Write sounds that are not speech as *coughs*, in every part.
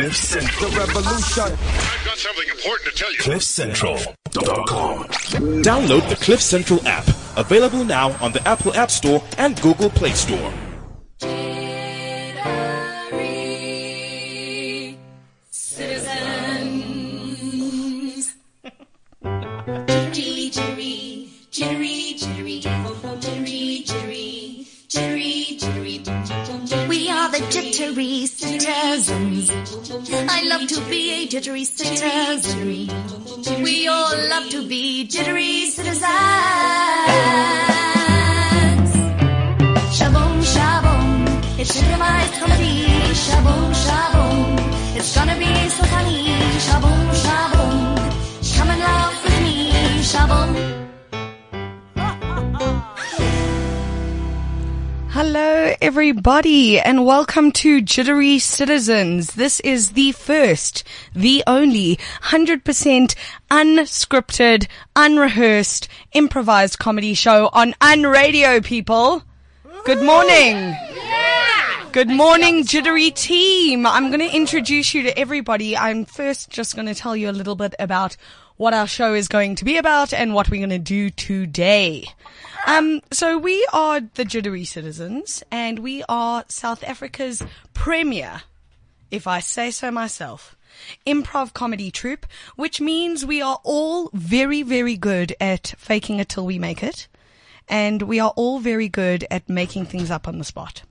Cliff Central. The revolution. I've got something important to tell you. CliffCentral.com. Download the Cliff Central app. Available now on the Apple App Store and Google Play Store. I love to be a jittery citizen. We all love to be jittery citizens. Shaboom, shaboom, it's improvised comedy. Shaboom, shaboom, it's gonna be so funny. Shaboom, shaboom, come and laugh with me. Shaboom. Hello, everybody, and welcome to Jittery Citizens. This is the first, the only 100% unscripted, unrehearsed, improvised comedy show on Unradio, people. Good morning. Good morning, Jittery team. I'm going to introduce you to everybody. I'm first just going to tell you a little bit about what our show is going to be about and what we're going to do today. Um, so we are the Jittery Citizens and we are South Africa's premier, if I say so myself, improv comedy troupe, which means we are all very, very good at faking it till we make it. And we are all very good at making things up on the spot.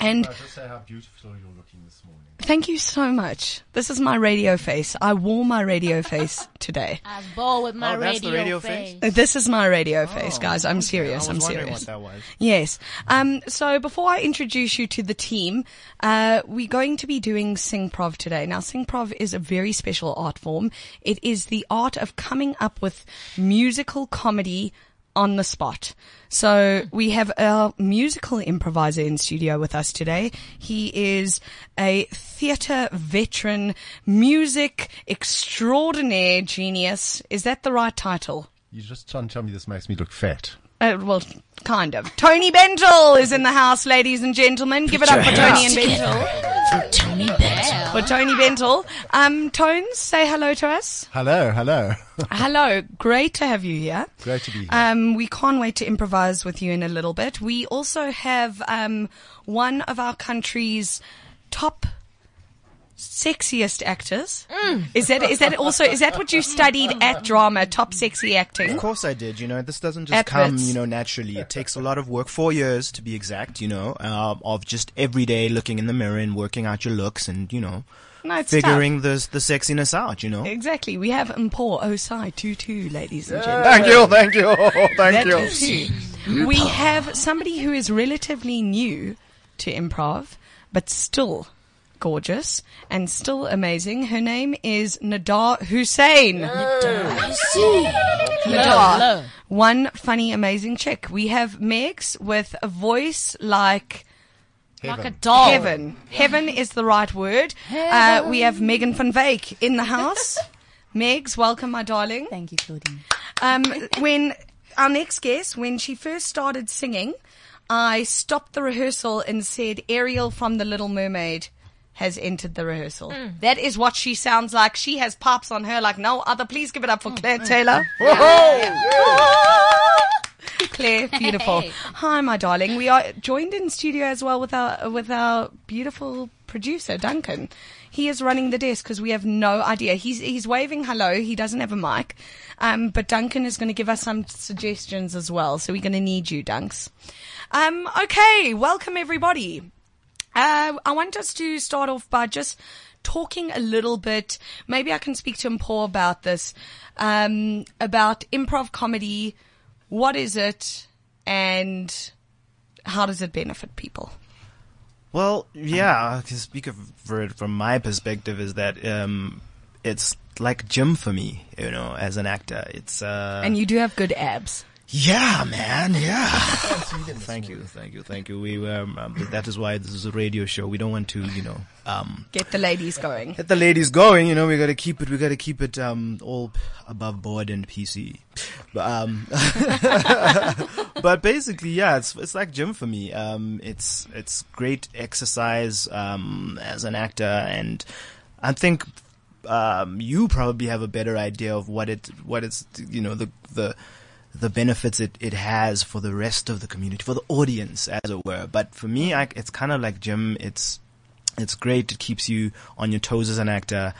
And just say how beautiful you're looking this morning. thank you so much. This is my radio face. I wore my radio face *laughs* today. I was born with my Oh, that's the radio, radio face. face? This is my radio face, guys. I'm serious. I I'm serious. what that was. Yes. Um, so before I introduce you to the team, uh, we're going to be doing Singprov today. Now, Singprov is a very special art form. It is the art of coming up with musical comedy on the spot. So we have our musical improviser in studio with us today. He is a theatre veteran, music extraordinaire genius. Is that the right title? You're just trying to tell me this makes me look fat. Uh, well, kind of. Tony Bentel is in the house, ladies and gentlemen. Give it up for Tony and Bentel. Tony Bell. For Tony Bentel. Um, Tones, say hello to us. Hello, hello. *laughs* Hello. Great to have you here. Great to be here. Um, we can't wait to improvise with you in a little bit. We also have um, one of our country's top sexiest actors. Is that is that also is that what you studied at drama? Top sexy acting. Of course I did. You know, this doesn't just At come, Wits. you know, naturally. It takes a lot of work, four years to be exact, you know, uh, of just every day looking in the mirror and working out your looks and, you know, No, it's tough. figuring the, the sexiness out, you know. Exactly. We have Mpho Osei-Tutu, ladies and gentlemen. Thank you, thank you, *laughs* thank That you. is. We have somebody who is relatively new to improv, but still gorgeous and still amazing. Her name is Nadar Hussein. Nadar. One funny, amazing chick. We have Megs with a voice like Like a doll. heaven. Heaven is the right word. Uh, we have Megan van Veek in the house. *laughs* Megs, welcome, my darling. Thank you, Claudine. Um, when our next guest, when she first started singing, I stopped the rehearsal and said, Ariel from The Little Mermaid has entered the rehearsal. Mm. That is what she sounds like. She has pops on her like no other. Please give it up for Mm, Claire Taylor. Claire, *laughs* beautiful. Hey. Hi, my darling. We are joined in studio as well with our with our beautiful producer Duncan. He is running the desk because we have no idea. He's he's waving hello. He doesn't have a mic, um, but Duncan is going to give us some suggestions as well. So we're going to need you, Dunks. Um, okay, welcome everybody. Uh, I want us to start off by just talking a little bit. Maybe I can speak to Paul about this, um, about improv comedy. What is it, and how does it benefit people? Well, yeah, to speak of, for it from my perspective is that, um, it's like gym for me, you know, as an actor. It's, uh, And you do have good abs. Yeah, man. Yeah. *laughs* thank you, thank you, thank you. We um, um, that is why this is a radio show. We don't want to, you know, um, Get the ladies going. get the ladies going. You know, we got to keep it. We got to keep it um, all above board and PC. But, um, *laughs* but basically, yeah, it's it's like gym for me. Um, it's it's great exercise um, as an actor and. I think um, you probably have a better idea of what it what it's you know the the the benefits it, it has for the rest of the community for the audience as it were. But for me I, it's kind of like gym it's it's great. It keeps you on your toes as an actor.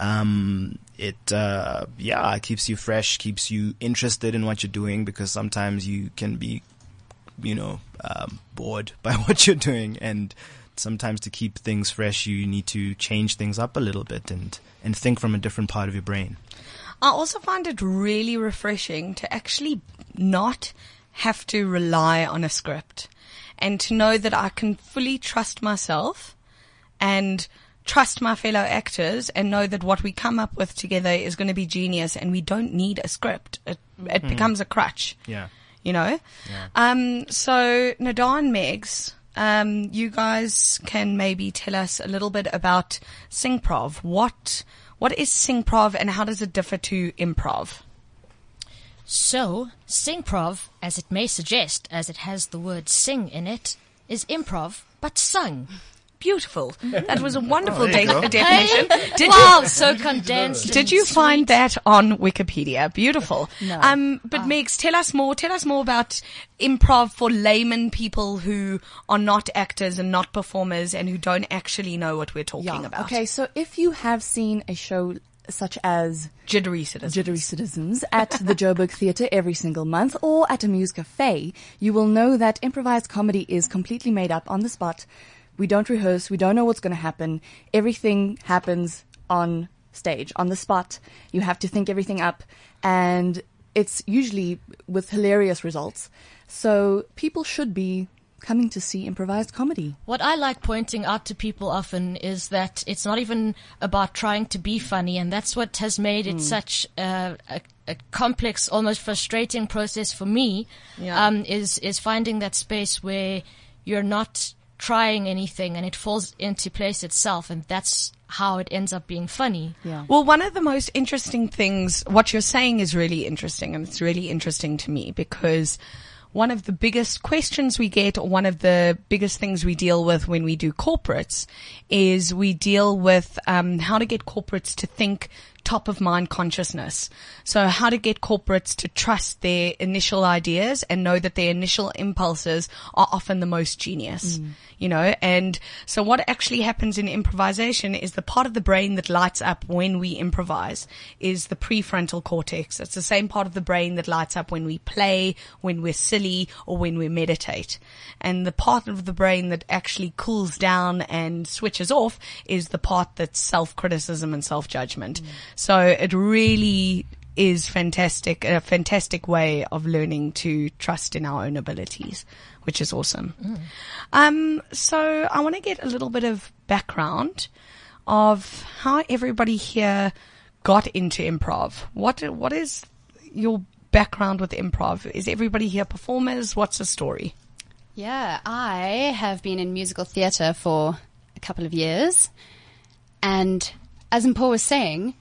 Um, it uh, yeah it keeps you fresh keeps you interested in what you're doing because sometimes you can be you know um, bored *laughs* by what you're doing. And sometimes to keep things fresh you need to change things up a little bit and and think from a different part of your brain I also find it really refreshing to actually not have to rely on a script and to know that I can fully trust myself and trust my fellow actors and know that what we come up with together is going to be genius and we don't need a script. It, it becomes a crutch, yeah you know? Um, so Nadar and Megs, um, you guys can maybe tell us a little bit about Singprov. What, what is Singprov and how does it differ to improv? So, singprov, as it may suggest, as it has the word sing in it, is improv, but sung. Beautiful. That was a *laughs* wonderful there de- *laughs* definition. Did wow, so condensed. you, did and you find that on Wikipedia? Beautiful. No. Um, but Megs, tell us more. Tell us more about improv for layman people who are not actors and not performers and who don't actually know what we're talking about. Okay, so if you have seen a show such as Jittery citizens. Jittery Citizens at the Joburg Theatre every single month or at a Muse Cafe, you will know that improvised comedy is completely made up on the spot. We don't rehearse. We don't know what's going to happen. Everything happens on stage, on the spot. You have to think everything up and it's usually with hilarious results. So people should be coming to see improvised comedy. What I like pointing out to people often is that it's not even about trying to be funny, and that's what has made it such a, a, a complex, almost frustrating process for me. Yeah. Um, is is finding that space where you're not trying anything and it falls into place itself, and that's how it ends up being funny. Yeah. Well, one of the most interesting things, what you're saying is really interesting, and it's really interesting to me because one of the biggest questions we get, or one of the biggest things we deal with when we do corporates, is we deal with um, how to get corporates to think top of mind consciousness. So how to get corporates to trust their initial ideas and know that their initial impulses are often the most genius, mm. you know, and so what actually happens in improvisation is the part of the brain that lights up when we improvise is the prefrontal cortex. It's the same part of the brain that lights up when we play, when we're silly or when we meditate. And the part of the brain that actually cools down and switches off is the part that's self-criticism and self-judgment. Mm. So it really is fantastic, a fantastic way of learning to trust in our own abilities, which is awesome. Um, so I want to get a little bit of background of how everybody here got into improv. What, what is your background with improv? Is everybody here performers? What's the story? Yeah, I have been in musical theatre for a couple of years. And as Paul was saying,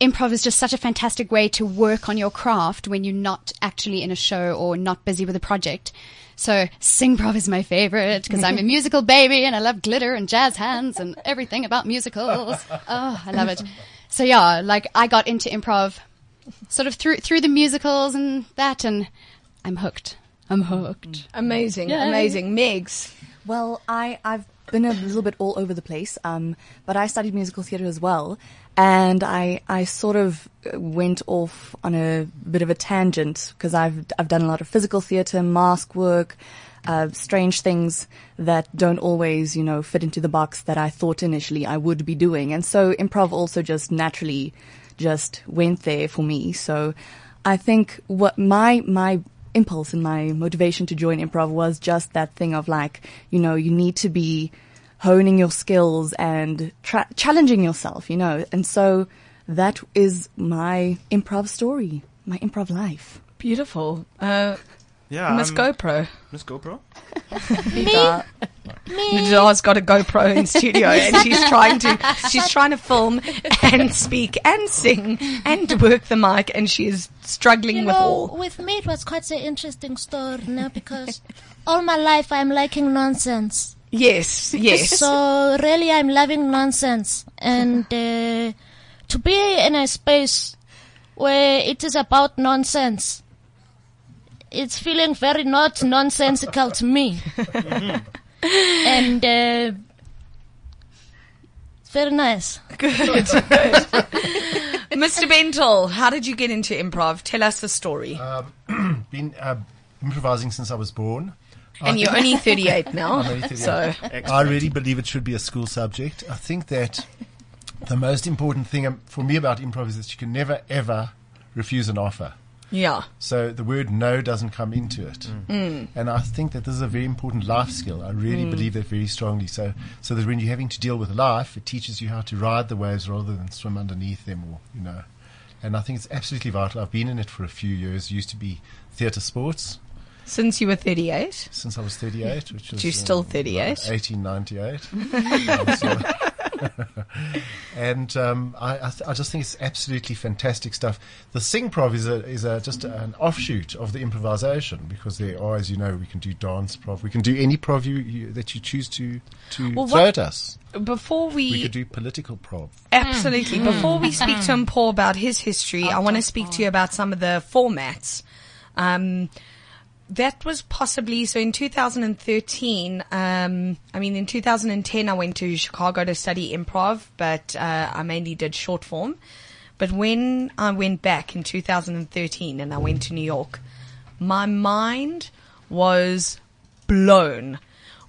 improv is just such a fantastic way to work on your craft when you're not actually in a show or not busy with a project. So Singprov is my favorite because I'm a *laughs* musical baby and I love glitter and jazz hands and everything about musicals. Oh, I love it. So yeah, like I got into improv sort of through through the musicals and that and I'm hooked. I'm hooked. Amazing, Yay. amazing. Megs. Well, I, I've been a little bit all over the place, um, but I studied musical theatre as well, and I, I sort of went off on a bit of a tangent because I've, I've done a lot of physical theatre, mask work, uh, strange things that don't always, you know, fit into the box that I thought initially I would be doing. And so improv also just naturally just went there for me. So I think what my, my impulse and my motivation to join improv was just that thing of like, you know, you need to be honing your skills and tra- challenging yourself, you know. And so that is my improv story, my improv life. Beautiful. Uh, Yeah, Miss I'm- GoPro. Miss GoPro. *laughs* Me. Nadar's *laughs* got a GoPro in studio *laughs* and she's trying to she's trying to film and speak and sing and work the mic and she is struggling You with know, all. with me it was quite an interesting story now because all my life I'm liking nonsense. Yes, yes. So really I'm loving nonsense. and uh, to be in a space where it is about nonsense. It's feeling very not nonsensical to me, *laughs* and uh, it's very nice. Good. Good. *laughs* Mr. Bentel, how did you get into improv? Tell us the story. *clears throat* Been uh, improvising since I was born. I and you're only 38 now. I'm only 38. So, I really believe it should be a school subject. I think that the most important thing um, for me about improv is that you can never ever refuse an offer. Yeah. So the word no doesn't come into it. Mm. Mm. And I think that this is a very important life skill. I really mm. believe that very strongly. So, so that when you're having to deal with life, it teaches you how to ride the waves rather than swim underneath them or, you know. And I think it's absolutely vital. I've been in it for a few years. Used to be theatre sports Since you were 38. since I was 38, which is you're still um, 38? 1898. *laughs* So- *laughs* and um, I, I, th- I just think it's absolutely fantastic stuff. The Singprov is a is a just an offshoot of the improvisation because there are, as you know, we can do dance prov, we can do any prov you, you, that you choose to to Well, throw what- at us. Before We could do political prov. Absolutely. Before we speak to Paul about his history, I want to speak to you about some of the formats. Um, that was possibly so in 2013. Um, I mean, in 2010, I went to Chicago to study improv, but uh, I mainly did short form. But when I went back in 2013 and I went to New York, my mind was blown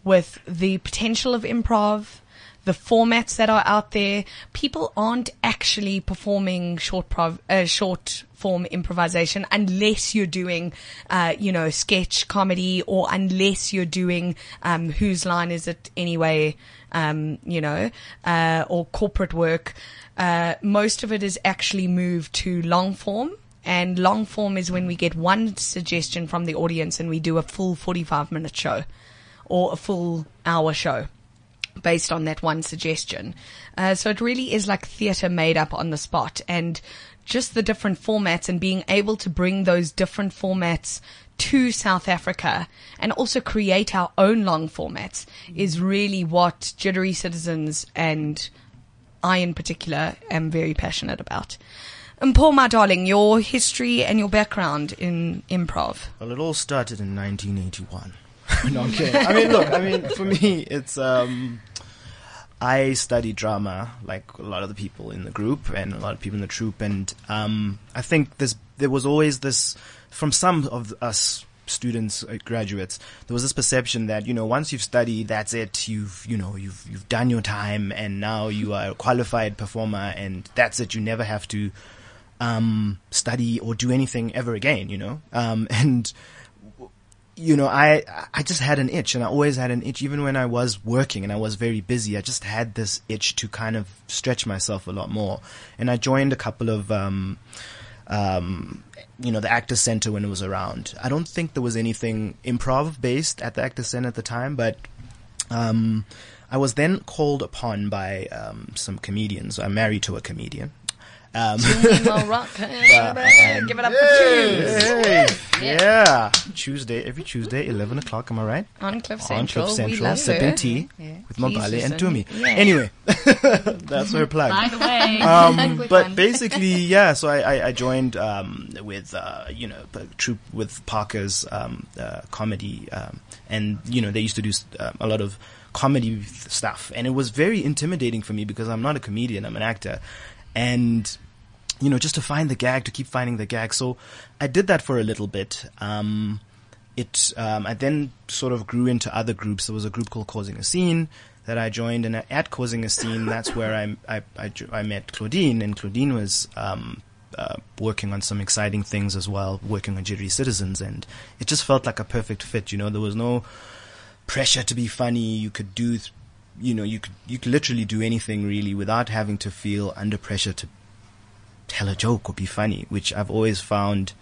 with the potential of improv, the formats that are out there. People aren't actually performing short prov, uh, short form improvisation unless you're doing, uh, you know, sketch comedy or unless you're doing, um, whose line is it anyway, um, you know, uh, or corporate work. Uh, most of it is actually moved to long form. And long form is when we get one suggestion from the audience and we do a full 45 minute show or a full hour show based on that one suggestion. Uh, so it really is like theatre made up on the spot and just the different formats and being able to bring those different formats to South Africa and also create our own long formats is really what Jittery Citizens and I in particular am very passionate about. And Paul, my darling, your history and your background in improv. Well, it all started in 1981. *laughs* no, I'm kidding. I mean, look, I mean, for me, it's um, I study drama like a lot of the people in the group and a lot of people in the troupe, and um, I think this there was always this from some of us students, uh, graduates, there was this perception that you know once you've studied, that's it. You've you know you've you've done your time, and now you are a qualified performer, and that's it. You never have to um, study or do anything ever again. You know, um, *laughs* and you know, I I just had an itch, and I always had an itch, even when I was working and I was very busy. I just had this itch to kind of stretch myself a lot more, and I joined a couple of. Um, um, you know, the Actors Center when it was around. I don't think there was anything improv based at the Actors Center at the time, but um, I was then called upon by um, some comedians. I'm married to a comedian. *laughs* Um, Give it up for Tunes Hey, yeah, Tuesday every Tuesday, eleven o'clock. Am I right? on Cliff On Central. Cliff Central, sipping tea Yeah. with Please Mobile and. Tumi. Yeah. Anyway, *laughs* that's her plug. By the way, *laughs* Um, but one. basically, yeah. So I, I, I joined um, with uh, you know a troupe with Parker's um, uh, comedy, um, and you know they used to do uh, a lot of comedy stuff, and it was very intimidating for me because I'm not a comedian, I'm an actor, and you know just to find the gag, to keep finding the gag. So I did that for a little bit. Um, it um, I then sort of grew into other groups. There was a group called Causing a Scene that I joined, and at Causing a Scene, that's where I I, I, I met Claudine, and Claudine was um, uh, working on some exciting things as well, working on Jittery Citizens, and it just felt like a perfect fit. You know, there was no pressure to be funny. You could do, th- you know, you could you could literally do anything really without having to feel under pressure to tell a joke or be funny, which I've always found,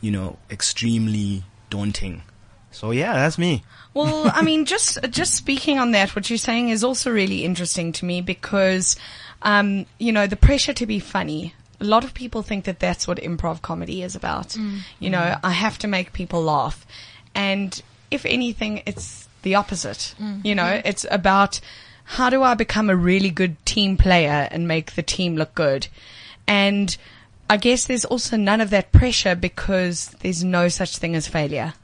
you know, extremely daunting. So yeah, that's me. Well, I mean, just just speaking on that, what you're saying is also really interesting to me because, um, you know, the pressure to be funny. A lot of people think that that's what improv comedy is about. You know, I have to make people laugh, and if anything, it's the opposite. Mm. You know, mm. it's about how do I become a really good team player and make the team look good? And I guess there's also none of that pressure because there's no such thing as failure.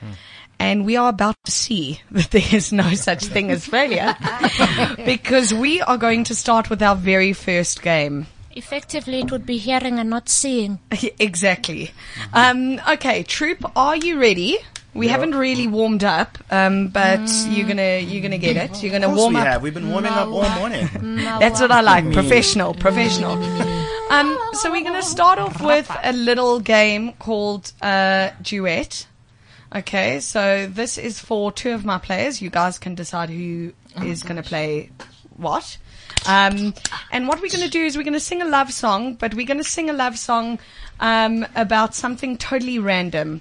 Hmm. And we are about to see *laughs* that there is no such thing as failure *laughs* *laughs* because we are going to start with our very first game. Effectively, it would be hearing and not seeing. exactly. Um, okay, troop, are you ready? We haven't really warmed up, um, but you're gonna you're gonna get it. You're gonna Of course warm we up. have. We've been warming up all morning. That's what I like. Professional, professional. Um, so we're going to start off with a little game called uh, Duet. Okay, so this is for two of my players. You guys can decide who is going to play what. Um, and what we're going to do is we're going to sing a love song, but we're going to sing a love song um, about something totally random.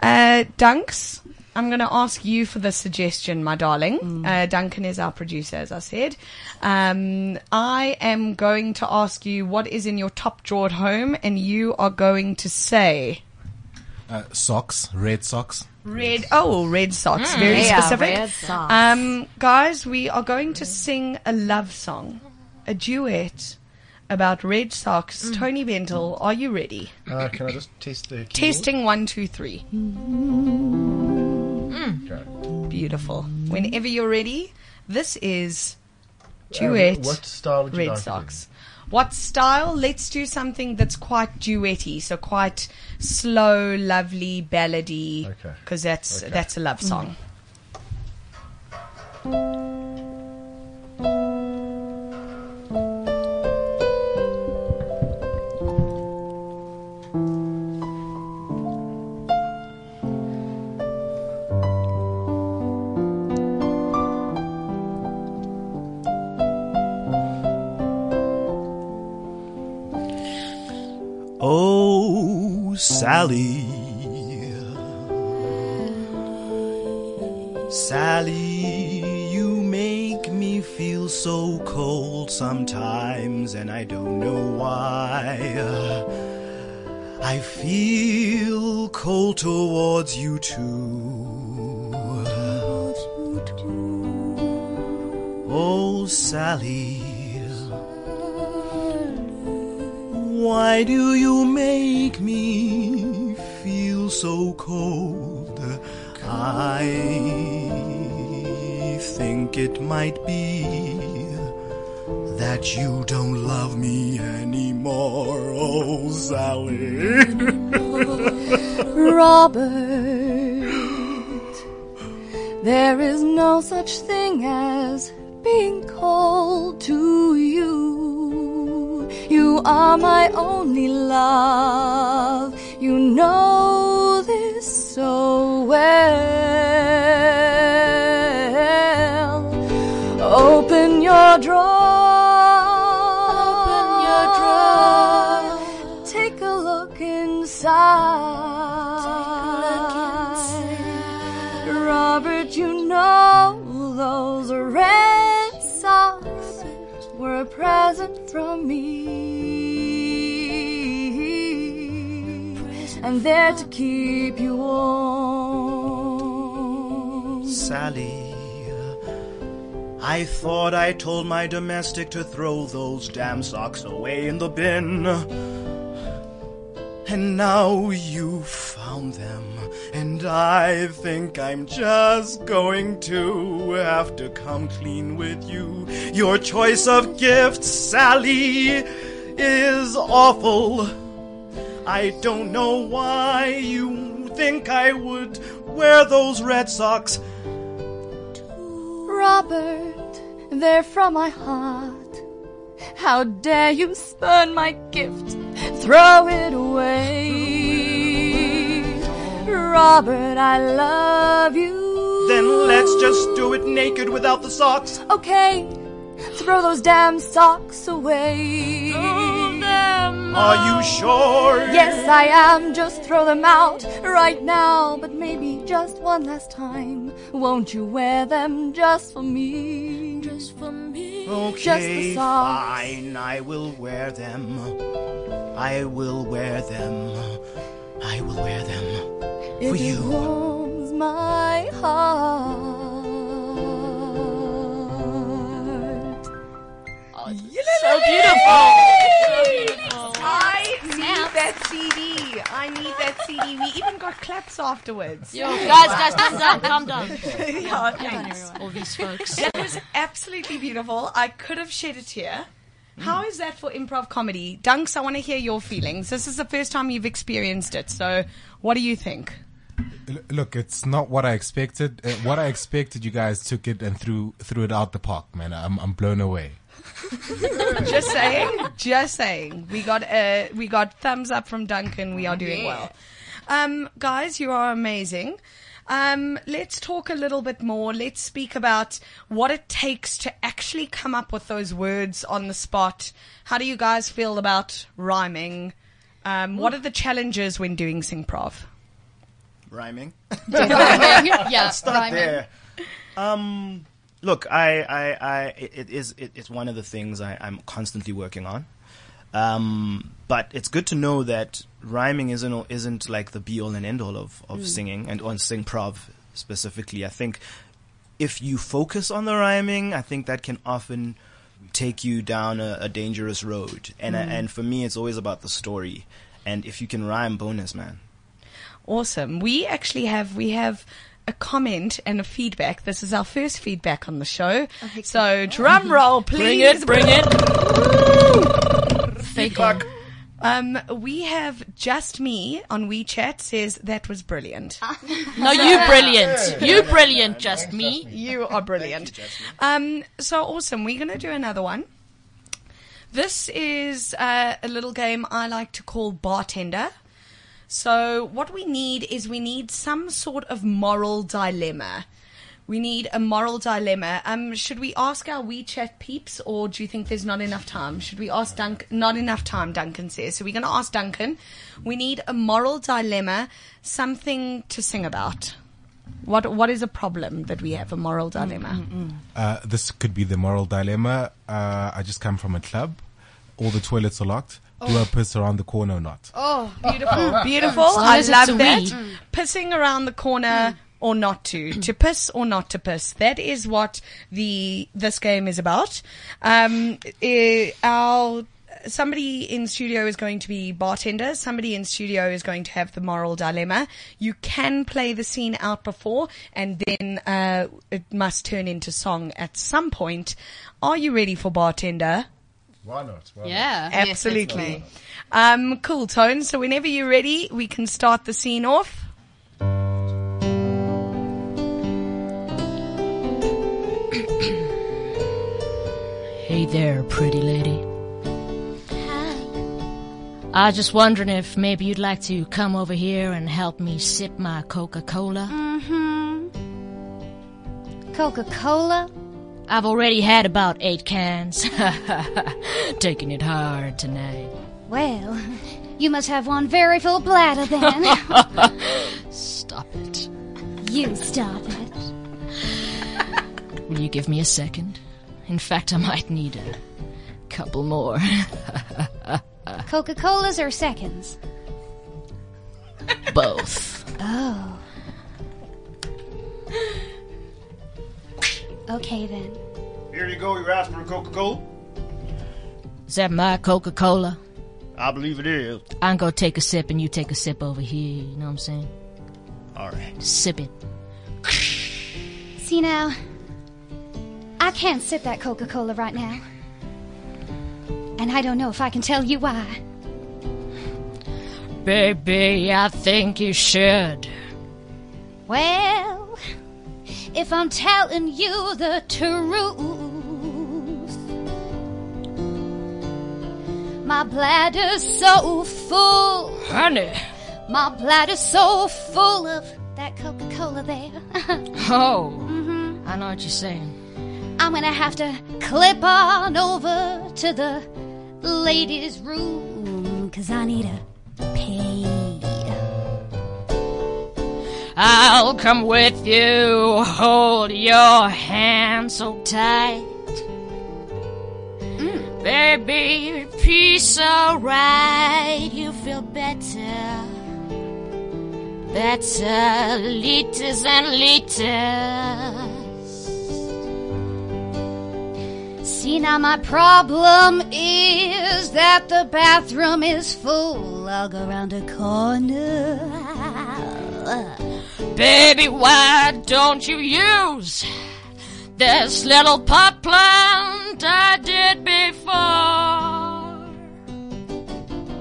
Uh, Dunks, I'm going to ask you for the suggestion, my darling. Uh, Duncan is our producer, as I said. Um, I am going to ask you what is in your top drawer at home, and you are going to say Uh, socks, red socks. red. Oh, red socks. Very Yeah, specific. red socks. Um, guys, we are going to sing a love song, a duet about red socks. Mm. Tony Bentel, mm. are you ready? Uh, can I just test the keyboard? Testing one, two, three. Mm. Okay. Beautiful. Whenever you're ready, this is Uh, duet. what style would you Red like to socks. What style? Let's do something that's quite duetty, so quite slow, lovely, ballady. Okay. Because that's Okay. that's a love song. Oh, Sally. Sally, you make me feel so cold sometimes, and I don't know why. I feel cold towards you too. Oh, Sally. Why do you make me feel so cold? I think it might be that you don't love me anymore, oh Sally. *laughs* Robert, there is no such thing as being cold to you. You are my only love. You know this so well. Open your drawer. Open your drawer. Take a look inside. Present from me. And they're to keep you warm. Sally, I thought I told my domestic to throw those damn socks away in the bin. And now you found them, I think I'm just going to have to come clean with you. Your choice of gifts, Sally, is awful. I don't know why you think I would wear those red socks. Robert, they're from my heart. How dare you spurn my gift? Throw it away. Robert, I love you. Then let's just do it naked without the socks. Okay, throw those damn socks away. Throw them Are you sure? Yes, I am. Just throw them out right now. But maybe just one last time. Won't you wear them just for me? Just for me. just the Okay, socks. fine. I will wear them. I will wear them. I will wear them for it you. warms my heart. Oh, So beautiful. I need that CD. I need that CD. We even got claps afterwards. Yo, guys, guys, calm down, calm *laughs* down. yeah, thanks. All these folks. That was absolutely beautiful. I could have shed a tear. How is that for improv comedy? Dunks, I want to hear your feelings. This is the first time you've experienced it, so what do you think? L- Look, it's not what I expected. Uh, what I expected, you guys took it and threw threw it out the park, man. I'm I'm blown away. *laughs* just saying, just saying. We got uh, we got thumbs up from Duncan. We are doing well. Um, guys, you are amazing. Um, let's talk a little bit more. Let's speak about what it takes to actually come up with those words on the spot. How do you guys feel about rhyming? Um, what are the challenges when doing Singprov? *laughs* Rhyming. yeah, Start rhyming. there. Um, look, I, I, I, it it is, it, it's one of the things I, I'm constantly working on. Um, but it's good to know that rhyming isn't isn't like the be all and end all of, of singing and on sing prov specifically. I think if you focus on the rhyming, I think that can often take you down a, a dangerous road. And I, and for me, it's always about the story. And if you can rhyme, bonus, man. Awesome. We actually have we have a comment and a feedback. This is our first feedback on the show. Okay, So drum *laughs* roll, please. Bring it, bring it. Fake one. Um, we have just me on WeChat says that was brilliant. *laughs* No, you brilliant. You brilliant, just me. *laughs* You are brilliant. Um, so awesome. We're going to do another one. This is uh, a little game I like to call bartender. So what we need is we need some sort of moral dilemma. We need a moral dilemma. Um, should we ask our WeChat peeps, or do you think there's not enough time? Should we ask Duncan? Not enough time, Duncan says. So we're going to ask Duncan. We need a moral dilemma, something to sing about. What What is a problem that we have? A moral dilemma. Uh, this could be the moral dilemma. Uh, I just come from a club. All the toilets are locked. Do I piss around the corner or not? Oh, Beautiful, beautiful. I as it's love a that. we. Pissing around the corner or not to, to piss or not to piss. That is what the this game is about. Um, eh, our somebody in studio is going to be bartender. Somebody in studio is going to have the moral dilemma. You can play the scene out before, and then uh, it must turn into song at some point. Are you ready for bartender? Why not? Why not? yeah. Absolutely. Um, cool, Tone. So whenever you're ready, we can start the scene off. *coughs* Hey there, pretty lady. I was just wondering if maybe you'd like to come over here and help me sip my Coca-Cola. Mm-hmm. Coca-Cola? I've already had about eight cans. *laughs* Taking it hard tonight. Well, you must have one very full bladder then. *laughs* Stop it. you stop it. Will you give me a second? In fact, I might need a couple more. *laughs* Coca-Colas or seconds? Both. Oh. Okay then. Here you go. You're asking for Coca-Cola? Is that my Coca-Cola? I believe it is. I'm gonna take a sip and you take a sip over here. You know what I'm saying? All right. Sip it. See now, I can't sip that Coca-Cola right now. And I don't know if I can tell you why. Baby, I think you should. Well, if I'm telling you the truth, my bladder's so full. Honey. My bladder's so full of that Coca-Cola there. *laughs* Oh. Mm-hmm. I know what you're saying. I'm gonna have to clip on over to the ladies' room, cause I need a pee. I'll come with you. Hold your hand so tight. Mm. Baby, peace alright. You feel better. Better, liters and liters. See now my problem is that the bathroom is full. I'll go round a corner. Baby, why don't you use this little pot plant I did before?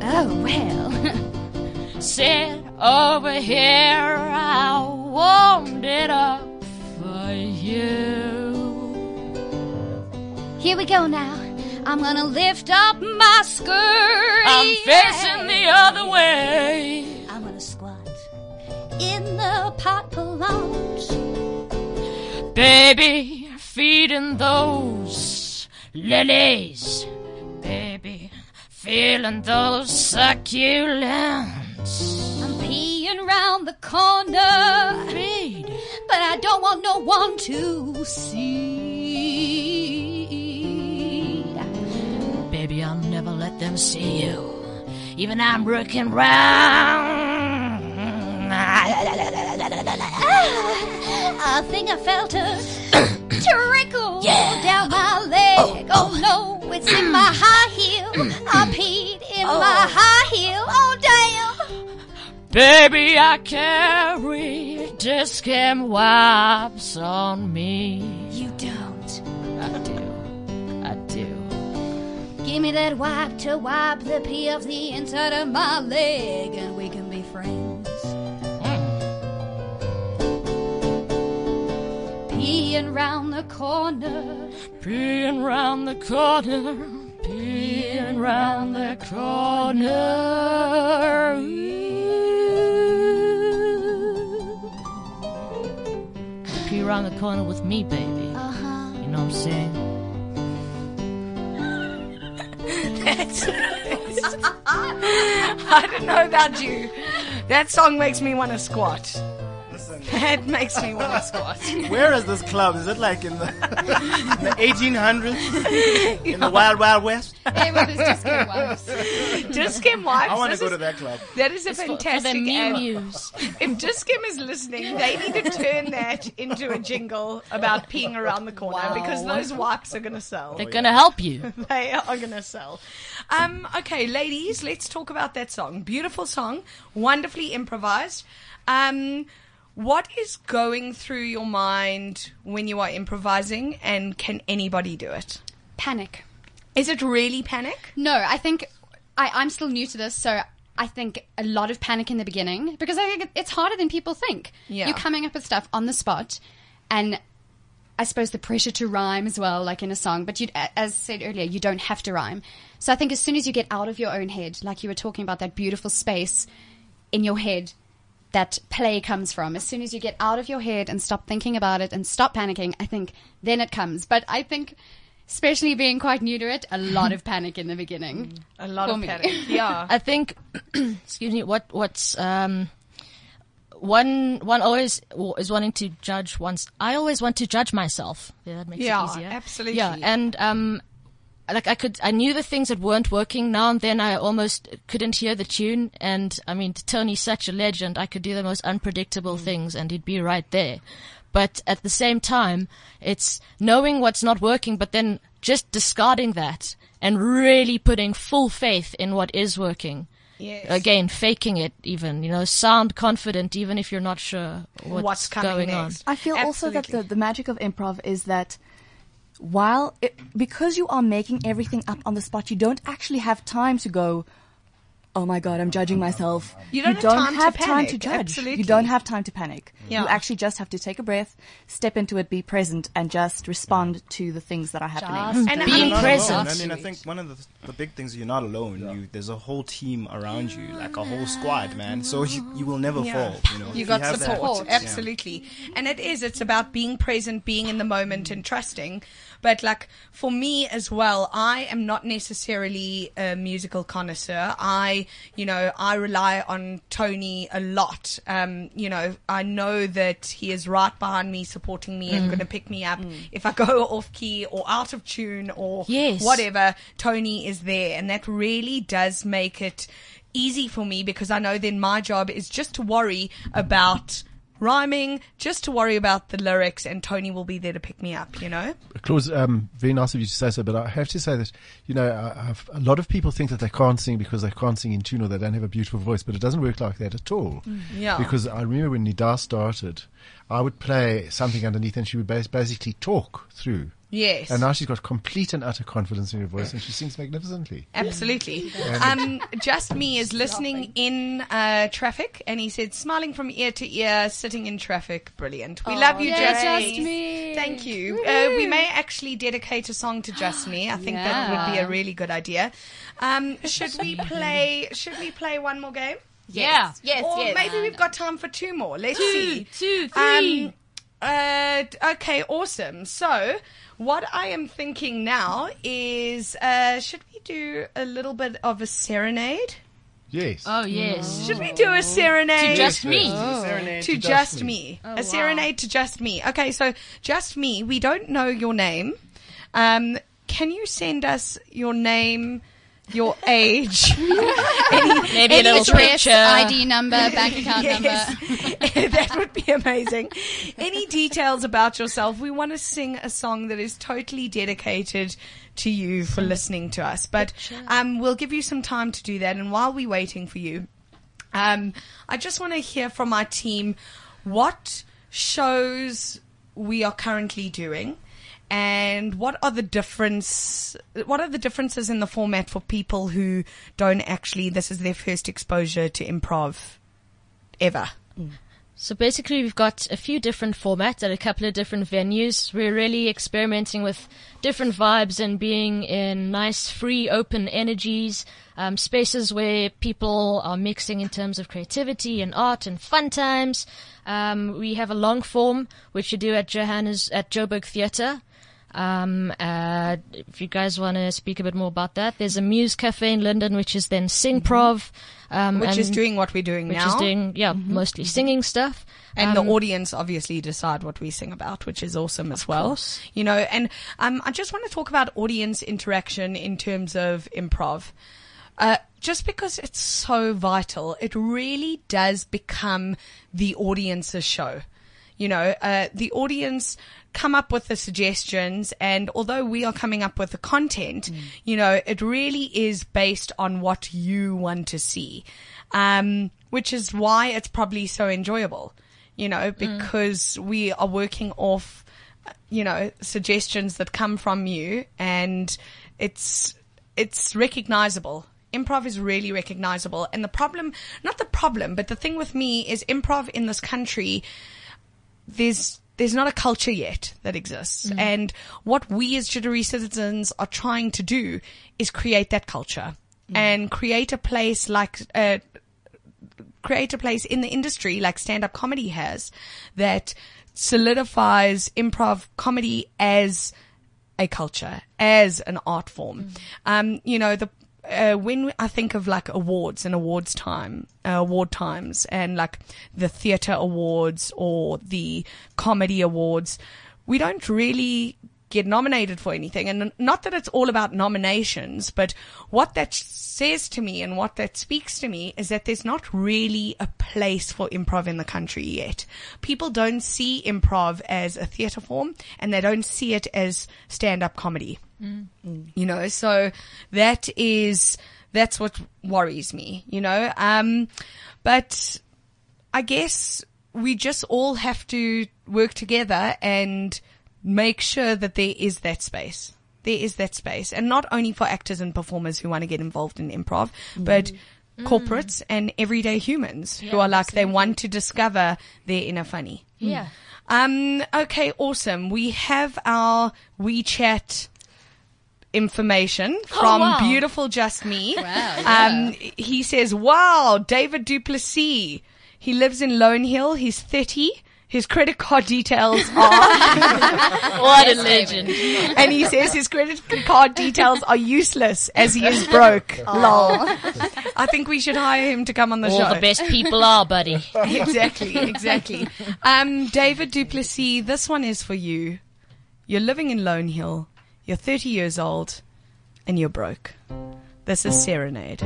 Oh well. *laughs* Sit over here, I warmed it up for you. Here we go now. I'm gonna lift up my skirt. I'm facing the other way. Pot plant. Baby, feeding those lilies. Baby, feeling those succulents. I'm peeing round the corner. Feed. But I don't want no one to see. Baby, I'll never let them see you. Even I'm looking round. I think I felt a *coughs* trickle down my leg. Oh, oh. oh, no, it's in my *coughs* high heel. I peed in my oh. high heel. Oh damn! Baby, I carry Dis-Chem wipes on me. You don't. I do. I do. Give me that wipe to wipe the pee off the inside of my leg, and we can Peeing round the corner. Peeing round the corner. Peeing round the corner. Pee around the corner with me, baby. Uh huh. You know what I'm saying? That's *laughs* I don't know about you. That song makes me want to squat. That makes me want to squat. Where is this club? Is it like in the, in the 1800s? In the Wild Wild West? Hey, well, there's just good ones. Dis-Chem Wives. I want to go is- to that club. That is a It's for- for the fantastic ad. memes. If Dis-Chem is listening, they need to turn that into a jingle about peeing around the corner because those wipes are going to sell. They're gonna help you. *laughs* they are going to sell. Um, okay, ladies, let's talk about that song. Beautiful song, wonderfully improvised. Um, what is going through your mind when you are improvising, and can anybody do it? Panic. Is it really panic? No, I think I, I'm still new to this, so I think a lot of panic in the beginning because I think it's harder than people think. Yeah. You're coming up with stuff on the spot, and I suppose the pressure to rhyme as well, like in a song. But you, as said earlier, you don't have to rhyme. So I think as soon as you get out of your own head, like you were talking about that beautiful space in your head that play comes from. As soon as you get out of your head and stop thinking about it and stop panicking, I think then it comes. But I think, especially being quite new to it, a lot of panic in the beginning. *laughs* A lot of me. panic. *laughs* Yeah. I think, *clears throat* excuse me, what what's um, one one always is wanting to judge once. I always want to judge myself. Yeah, that makes Yeah, it easier. absolutely. Yeah, and um, like I could, I knew the things that weren't working. Now and then, I almost couldn't hear the tune. And I mean, Tony's such a legend. I could do the most unpredictable mm. things, and he'd be right there. But at the same time, it's knowing what's not working, but then just discarding that and really putting full faith in what is working. Yes. Again, faking it even, you know, sound confident even if you're not sure what's, What's coming going next. I feel also that the, the magic of improv is that while it, because you are making everything up on the spot, you don't actually have time to go. Oh my god, I'm judging myself. You don't have time to have time panic, to judge. absolutely. You don't have time to panic. Yeah. You actually just have to take a breath, step into it, be present, and just respond to the things that are happening. And Being present. I mean, I think one of the, the big things is you're not alone. You, there's a whole team around you, like a whole squad, man. So you, you will never Yeah. fall. You know, You If got have that- support, yeah. absolutely. And it is, it's about being present, being in the moment and trusting. But like for me as well, I am not necessarily a musical connoisseur. I, you know, I rely on Tony a lot. Um, you know, I know that he is right behind me, supporting me and going to pick me up if I *laughs* go off key or out of tune or Yes. whatever. Tony is there and that really does make it easy for me because I know then my job is just to worry about rhyming, just to worry about the lyrics, and Tony will be there to pick me up. You know. Claus, um, very nice of you to say so, but I have to say that, you know, I, a lot of people think that they can't sing because they can't sing in tune or they don't have a beautiful voice, but it doesn't work like that at all. Yeah. Because I remember when Nida started, I would play something underneath and she would bas- basically talk through. Yes. And now she's got complete and utter confidence in her voice and she sings magnificently. Absolutely. Um, Just Me is listening in uh, traffic, and he said, smiling from ear to ear, sitting in traffic. Brilliant. We love you, yeah, Just, Just Me. Me. Thank you. Uh, we may actually dedicate a song to Just Me. I think that would be a really good idea. Um, should we *laughs* play? Should we play one more game? Yeah. Yes, or yes. maybe we've got time for two more. Let's Two, see. two, three. Um, uh, okay, awesome. So, what I am thinking now is, uh, should we do a little bit of a serenade? Yes. Oh yes. Should we do a serenade To just me. to just me? a serenade to just me. Okay, so just me. We don't know your name. Um, can you send us your name, your age, *laughs* any, Maybe a little Address, picture. ID number, bank *laughs* account number. Yes. *laughs* that would be amazing. Any details about yourself? We want to sing a song that is totally dedicated to you for listening to us. But um, we'll give you some time to do that. And while we're waiting for you, um, I just want to hear from our team what shows we are currently doing. And what are the difference? What are the differences in the format for people who don't actually? This is their first exposure to improv ever. So basically, we've got a few different formats at a couple of different venues. We're really experimenting with different vibes and being in nice, free, open energies, um, spaces where people are mixing in terms of creativity and art and fun times. Um, we have a long form, which you do at Johannes at Joburg Theatre. Um, uh, if you guys want to speak a bit more about that, there's a Muse Cafe in London, which is then Singprov, um, Which is doing what we're doing which now. is doing yeah mostly singing stuff. and Um, the audience obviously decide what we sing about, which is awesome as well. You know, and um, I just want to talk about audience interaction in terms of improv. Uh, just because it's so vital, it really does become the audience's show. You know, uh, the audience come up with the suggestions and although we are coming up with the content, you know, it really is based on what you want to see. Um, which is why it's probably so enjoyable, you know, because we are working off, you know, suggestions that come from you and it's, it's recognizable. Improv is really recognizable. And the problem, not the problem, but the thing with me is improv in this country, there's there's not a culture yet that exists. And what we as jittery citizens are trying to do is create that culture and create a place like uh, create a place in the industry like stand up comedy has that solidifies improv comedy as a culture, as an art form. Um, you know, the uh, when I think of like awards and awards time, uh, award times, and like the theatre awards or the comedy awards, we don't really get nominated for anything. And not that it's all about nominations, but what that says to me and what that speaks to me is that there's not really a place for improv in the country yet. People don't see improv as a theatre form and they don't see it as stand up comedy you know so that is that's what worries me you know? Um but i guess we just all have to work together and make sure that there is that space. There is that space. And not only for actors and performers who want to get involved in improv but corporates and everyday humans who are like they want to discover their inner funny. Yeah. um, okay, awesome. We have our WeChat information from wow. beautiful Just Me. Wow, yeah. Um, he says, wow, David Duplessis. He lives in Lone Hill. He's 30. His credit card details are, *laughs* What a legend. and he says his credit card details are useless as he is broke. *laughs* Lol. *laughs* I think we should hire him to come on the All show. the best people are, buddy. exactly, exactly. Um, David Duplessis, this one is for you. You're living in Lone Hill. You're 30 years old, and you're broke. This is Serenade.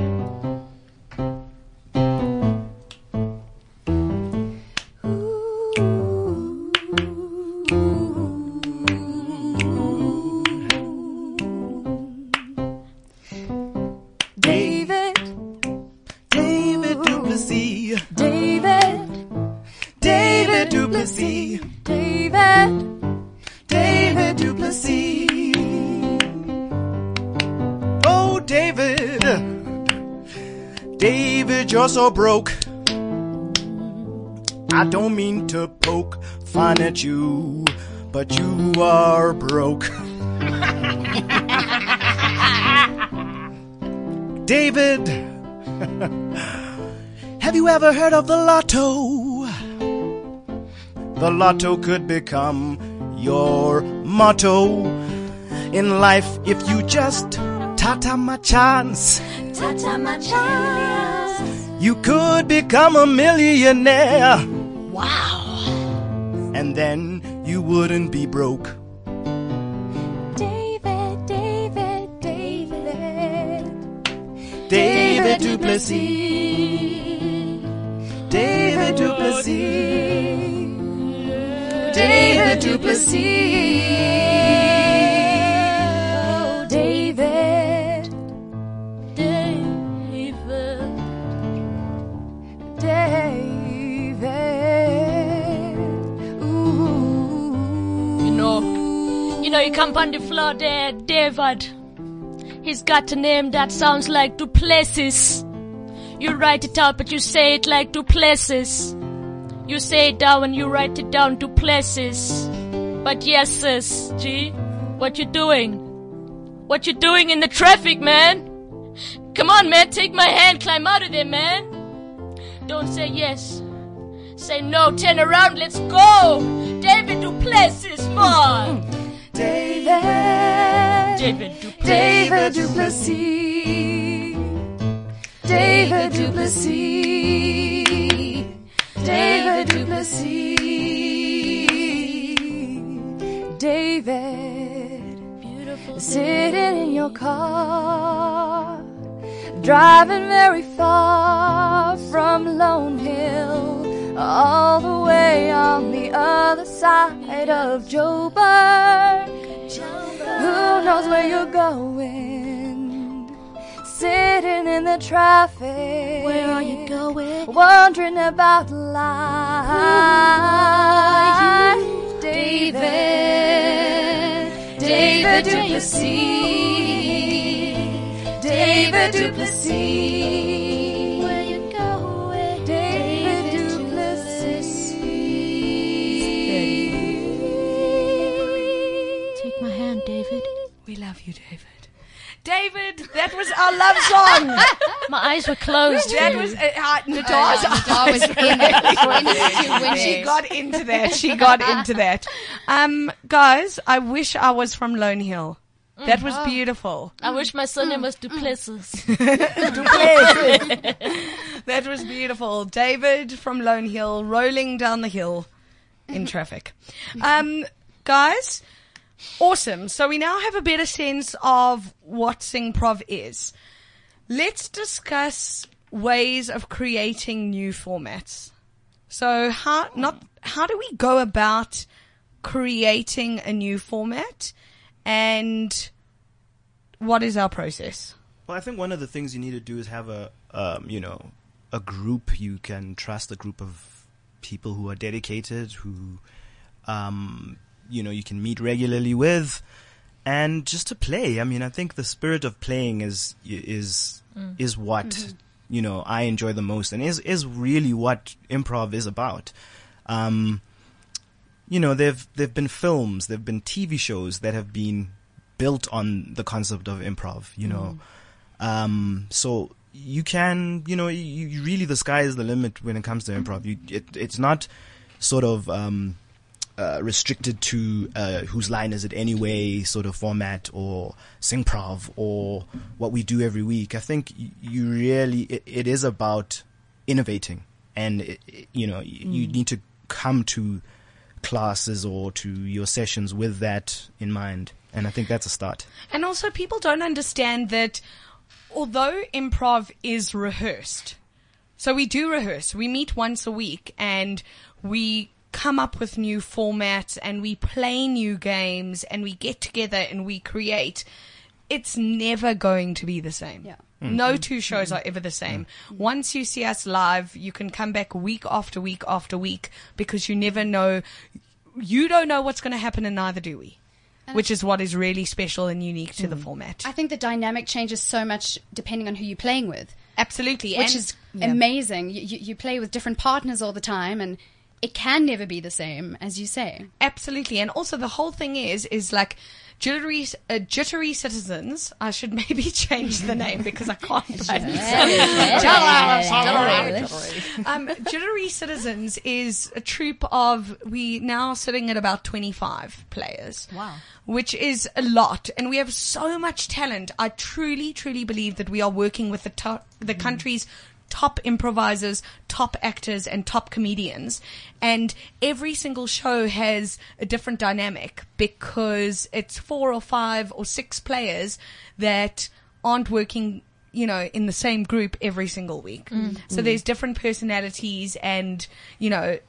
So broke. I don't mean to poke fun at you, but you are broke. *laughs* David, *laughs* have you ever heard of the lotto? The lotto could become your motto in life if you just tata my chance. My chance. You could become a millionaire. Wow. And then you wouldn't be broke. David, David, David, David Duplessis. David Duplessis. David Duplessis. Know, you on the floor there, David. He's got a name that sounds like Duplessis. You write it out, but you say it like Duplessis. You say it down and you write it down Duplessis. But yes, sis, G, what you doing? What you doing in the traffic, man? Come on, man, take my hand, climb out of there, man. Don't say yes. Say no, turn around, let's go. David Duplessis, man. Mm-hmm. David, David Duplessis. David Duplessis. David Duplessis. David Duplessis. David. Beautiful. Sitting in your car. Driving very far from Lone Hill. All the way on the other side of Joburg. Who knows where you're going? Sitting in the traffic. Where are you going? Wondering about life. David, David Duplessis. David Duplessis. You, David. David, that was our love song. *laughs* My eyes were closed. That was uh, uh, Nada's Nadar was eyes in it. When She got into that. She got into that. Um, guys, I wish I was from Lone Hill. That was beautiful. I wish my surname was *laughs* Duplessis. That was beautiful. David from Lone Hill rolling down the hill in traffic. Um, guys, awesome. So we now have a better sense of what Singprov is. Let's discuss ways of creating new formats. So how not how do we go about creating a new format and what is our process? Well, I think one of the things you need to do is have a, um, you know, a group you can trust, a group of people who are dedicated, who, um, you know, you can meet regularly with, and just to play. I mean, I think the spirit of playing is is is what you know I enjoy the most, and is is really what improv is about. Um, you know, there've there've been films, there've been TV shows that have been built on the concept of improv. You know, um, so you can, you know, you, you really the sky is the limit when it comes to improv. You, it, it's not sort of um, uh, restricted to uh, whose line is it anyway sort of format or singprov or what we do every week. I think you really it, it is about innovating, and it, you know y- you need to come to classes or to your sessions with that in mind. And I think that's a start. And also, people don't understand that although improv is rehearsed, so we do rehearse, we meet once a week and we come up with new formats and we play new games and we get together and we create. It's never going to be the same. Yeah. Hmm. No hmm. two shows hmm. are ever the same. Once you see us live, you can come back week after week after week because you never know. You don't know what's going to happen, and neither do we. Which is what is really special and unique to the format. I think the dynamic changes so much depending on who you're playing with, Absolutely, which and- is Yeah. amazing. You, you, you play with different partners all the time, and it can never be the same, as you say. Absolutely, and also the whole thing is is like jittery uh, jittery citizens. I should maybe *laughs* change the name because I can't. *laughs* Jittery. um, jittery citizens is a troop of we now sitting at about twenty five players. Wow. Which is a lot, and we have so much talent. I truly, truly believe that we are working with the top, the country's top improvisers, top actors, and top comedians. And every single show has a different dynamic because it's four or five or six players that aren't working, you know, in the same group every single week. Mm. So mm. there's different personalities and, you know,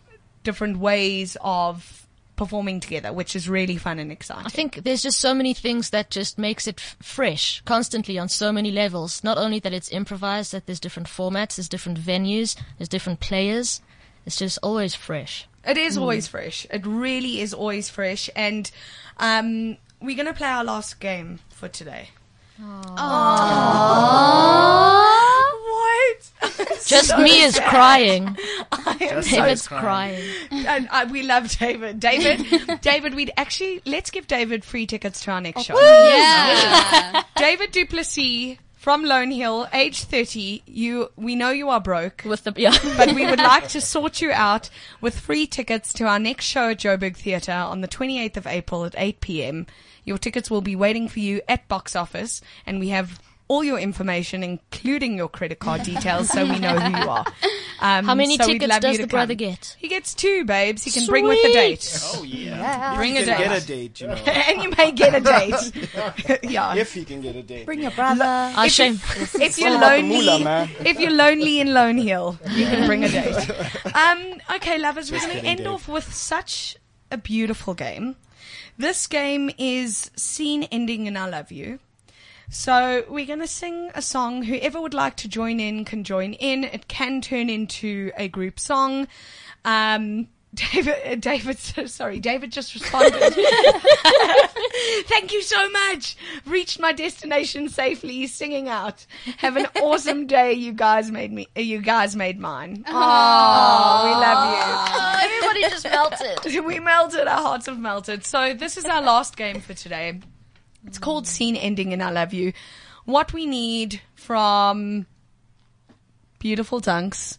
different ways of performing together, which is really fun and exciting. I think there's just so many things that just makes it f- fresh constantly on so many levels. Not only that it's improvised, that there's different formats, there's different venues, there's different players. It's just always fresh. It is always fresh. It really is always fresh. And um, we're going to play our last game for today. What? *laughs* Just So me is crying. I am so David's sad. crying. And uh, we love David. David, *laughs* David, we'd actually, let's give David free tickets to our next show. Yeah. David Duplessis from Lone Hill, age 30. You, we know you are broke. With the yeah. but we would like to *laughs* sort you out with free tickets to our next show at Joburg Theatre on the 28th of April at 8 p.m. Your tickets will be waiting for you at box office, and we have all your information, including your credit card details, so we know who you are. *laughs* Um, How many so tickets love does you to the brother come. get? He gets two, babes. He can bring with a date. Oh yeah. Bring If a you can date. get a date, you *laughs* know. and you may get a date. *laughs* yeah. if he can get a date. Bring your brother. Ah, shame. if you're all about the lonely, moolah, man. if you're lonely in Lone Hill, you can bring a date. Um, okay, lovers, we're going to end Dave. off with such a beautiful game. This game is scene ending in I Love You. So we're going to sing a song. Whoever would like to join in can join in. It can turn into a group song. Um, *laughs* David, David, sorry, David just responded. *laughs* Thank you so much. Reached my destination safely, singing out. Have an awesome day. You guys made me. You guys made mine. Oh, we love you. everybody just melted. *laughs* we melted. Our hearts have melted. So this is our last game for today. It's called Scene Ending and I Love You. What we need from Beautiful Dunks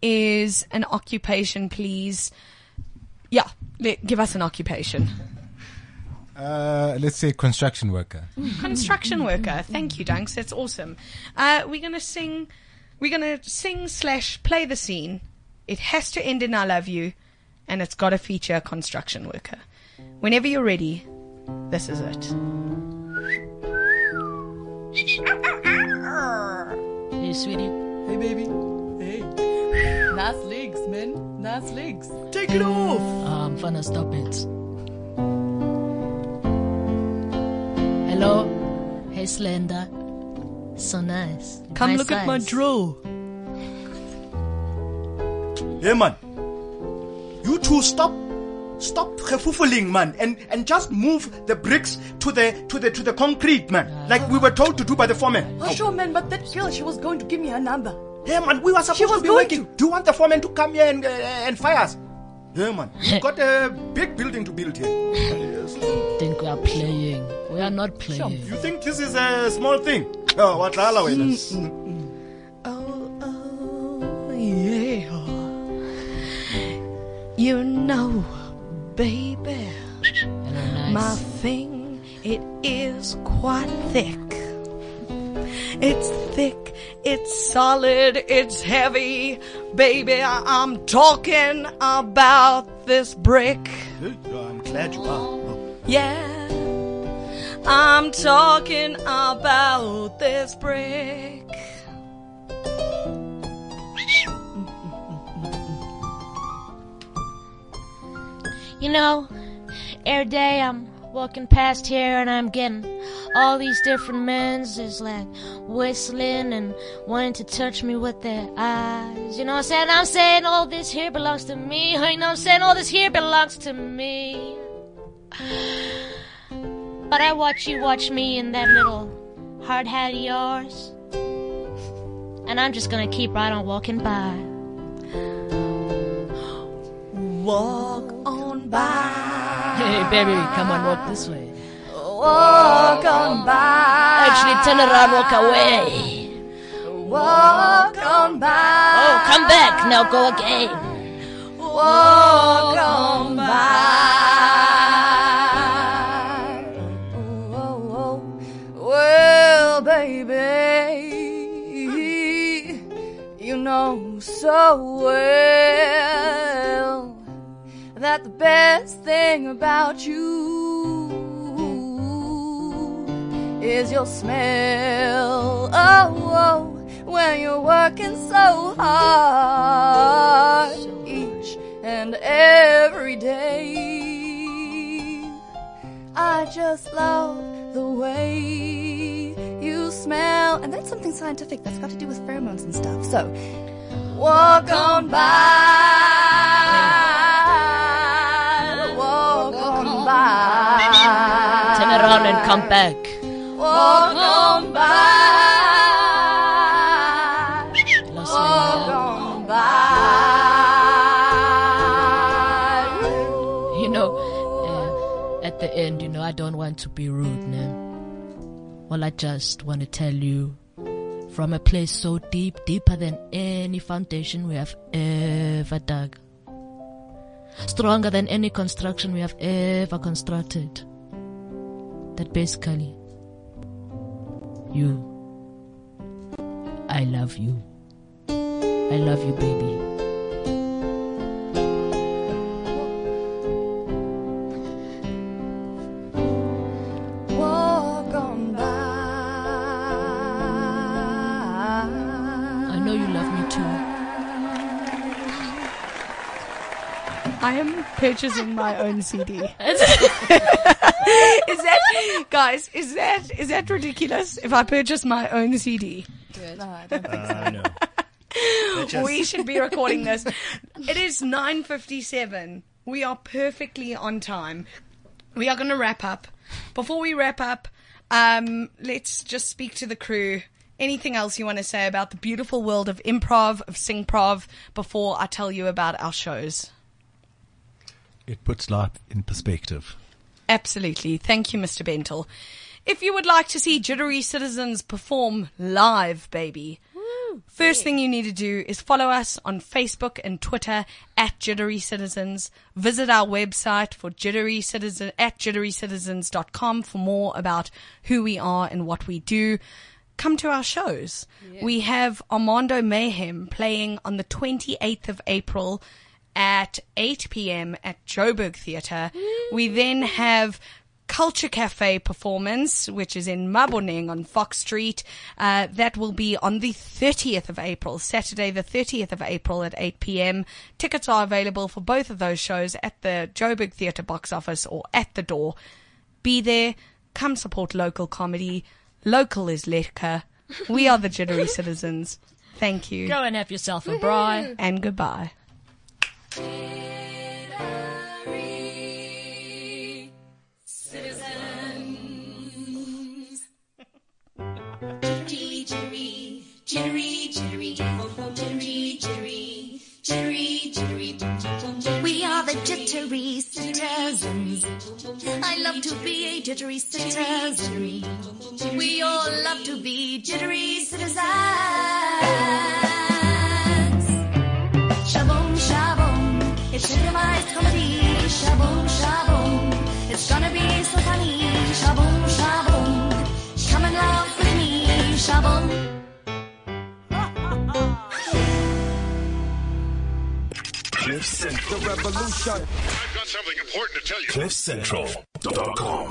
is an occupation, please. Yeah, give us an occupation. Uh, let's say construction worker. Construction worker. Thank you, Dunks. That's awesome. Uh, we're gonna sing. We're gonna sing slash play the scene. It has to end in "I love you," and it's got to feature a construction worker. Whenever you're ready, this is it. Hey, sweetie. Hey baby. Hey. Nice legs, man. Nice legs. Take it off. Um, finna stop it. Hello. Hey, Slender. So nice. Come Nice look at my size. draw. Hey man. You two stop stop gefoefeling man and and just move the bricks to the to the to the concrete man like we were told to do by the foreman. Oh, sure, man, but that girl, she was going to give me her number. Hey man, we were supposed was to be going working. Do you want the foreman to come here and uh, and fire us? Yeah man, we've got a big building to build here. Yes. Think we are playing. We are not playing. You think this is a small thing? Oh, what wena? Mm, mm, mm. Oh, oh, yeah. You know, baby, Hello, my thing, it is quite thick. It's thick, it's solid, it's heavy. Baby, I- I'm talking about this brick. I'm glad you are. Oh. Yeah, I'm talking about this brick. You know, every day I'm walking past here and I'm getting all these different men's is like whistling and wanting to touch me with their eyes. You know what I'm saying? I'm saying all this here belongs to me. You know what I'm saying? All this here belongs to me. But I watch you watch me in that little hard hat of yours. And I'm just gonna keep right on walking by. Walk on by. Hey, baby, come on, walk this way. Walk on by. Actually, turn around, walk away. Walk on by. Oh, come back. Now go again. Walk on by. Oh, oh, oh. Well, baby, you know so well that the best thing about you is your smell. Oh, oh, when you're working so hard each and every day. I just love the way you smell. And that's something scientific that's got to do with pheromones and stuff. So, walk on by. Come back. By. Lost Walk my on by. You know, uh, at the end, you know, I don't want to be rude now. Well, I just want to tell you from a place so deep, deeper than any foundation we have ever dug, stronger than any construction we have ever constructed, that basically, you, I love you. I love you, baby. Walk on by. I know you love me too. I am purchasing my own CD. *laughs* is that, guys? Is that is that ridiculous? If I purchase my own CD, No, I don't think so. Uh, no. just- we should be recording this. *laughs* It is nine fifty-seven. We are perfectly on time. We are going to wrap up. Before we wrap up, um, let's just speak to the crew. Anything else you want to say about the beautiful world of improv, of singprov, before I tell you about our shows? It puts life in perspective. Absolutely. Thank you, Mr. Bentel. If you would like to see Jittery Citizens perform live, baby, first thing you need to do is follow us on Facebook and Twitter at Jittery Citizens. Visit our website for Jittery Citizen at jitterycitizens.com for more about who we are and what we do. Come to our shows. We have Armando Mayhem playing on the 28th of April at 8 p.m. at Joburg Theatre. We then have Culture Cafe performance, which is in Maboneng on Fox Street. Uh, that will be on the 30th of April, Saturday the 30th of April at 8 p.m. Tickets are available for both of those shows at the Joburg Theatre box office or at the door. Be there. Come support local comedy. Local is lekker. We are the jittery citizens. Thank you. Go and have yourself a braai. And goodbye. Jerry, Jerry, Jerry, Jerry, Jerry, Jerry, Jerry, Jerry. We are the jittery citizens. I love to be a jittery citizen. We all love to be jittery citizens. Shaboom, it's civilized comedy. Shaboom, shaboom, it's gonna be so funny. Shaboom, shaboom, come and laugh with me. Shaboom. Cliff Central. The revolution. I've got something important to tell you. CliffCentral.com.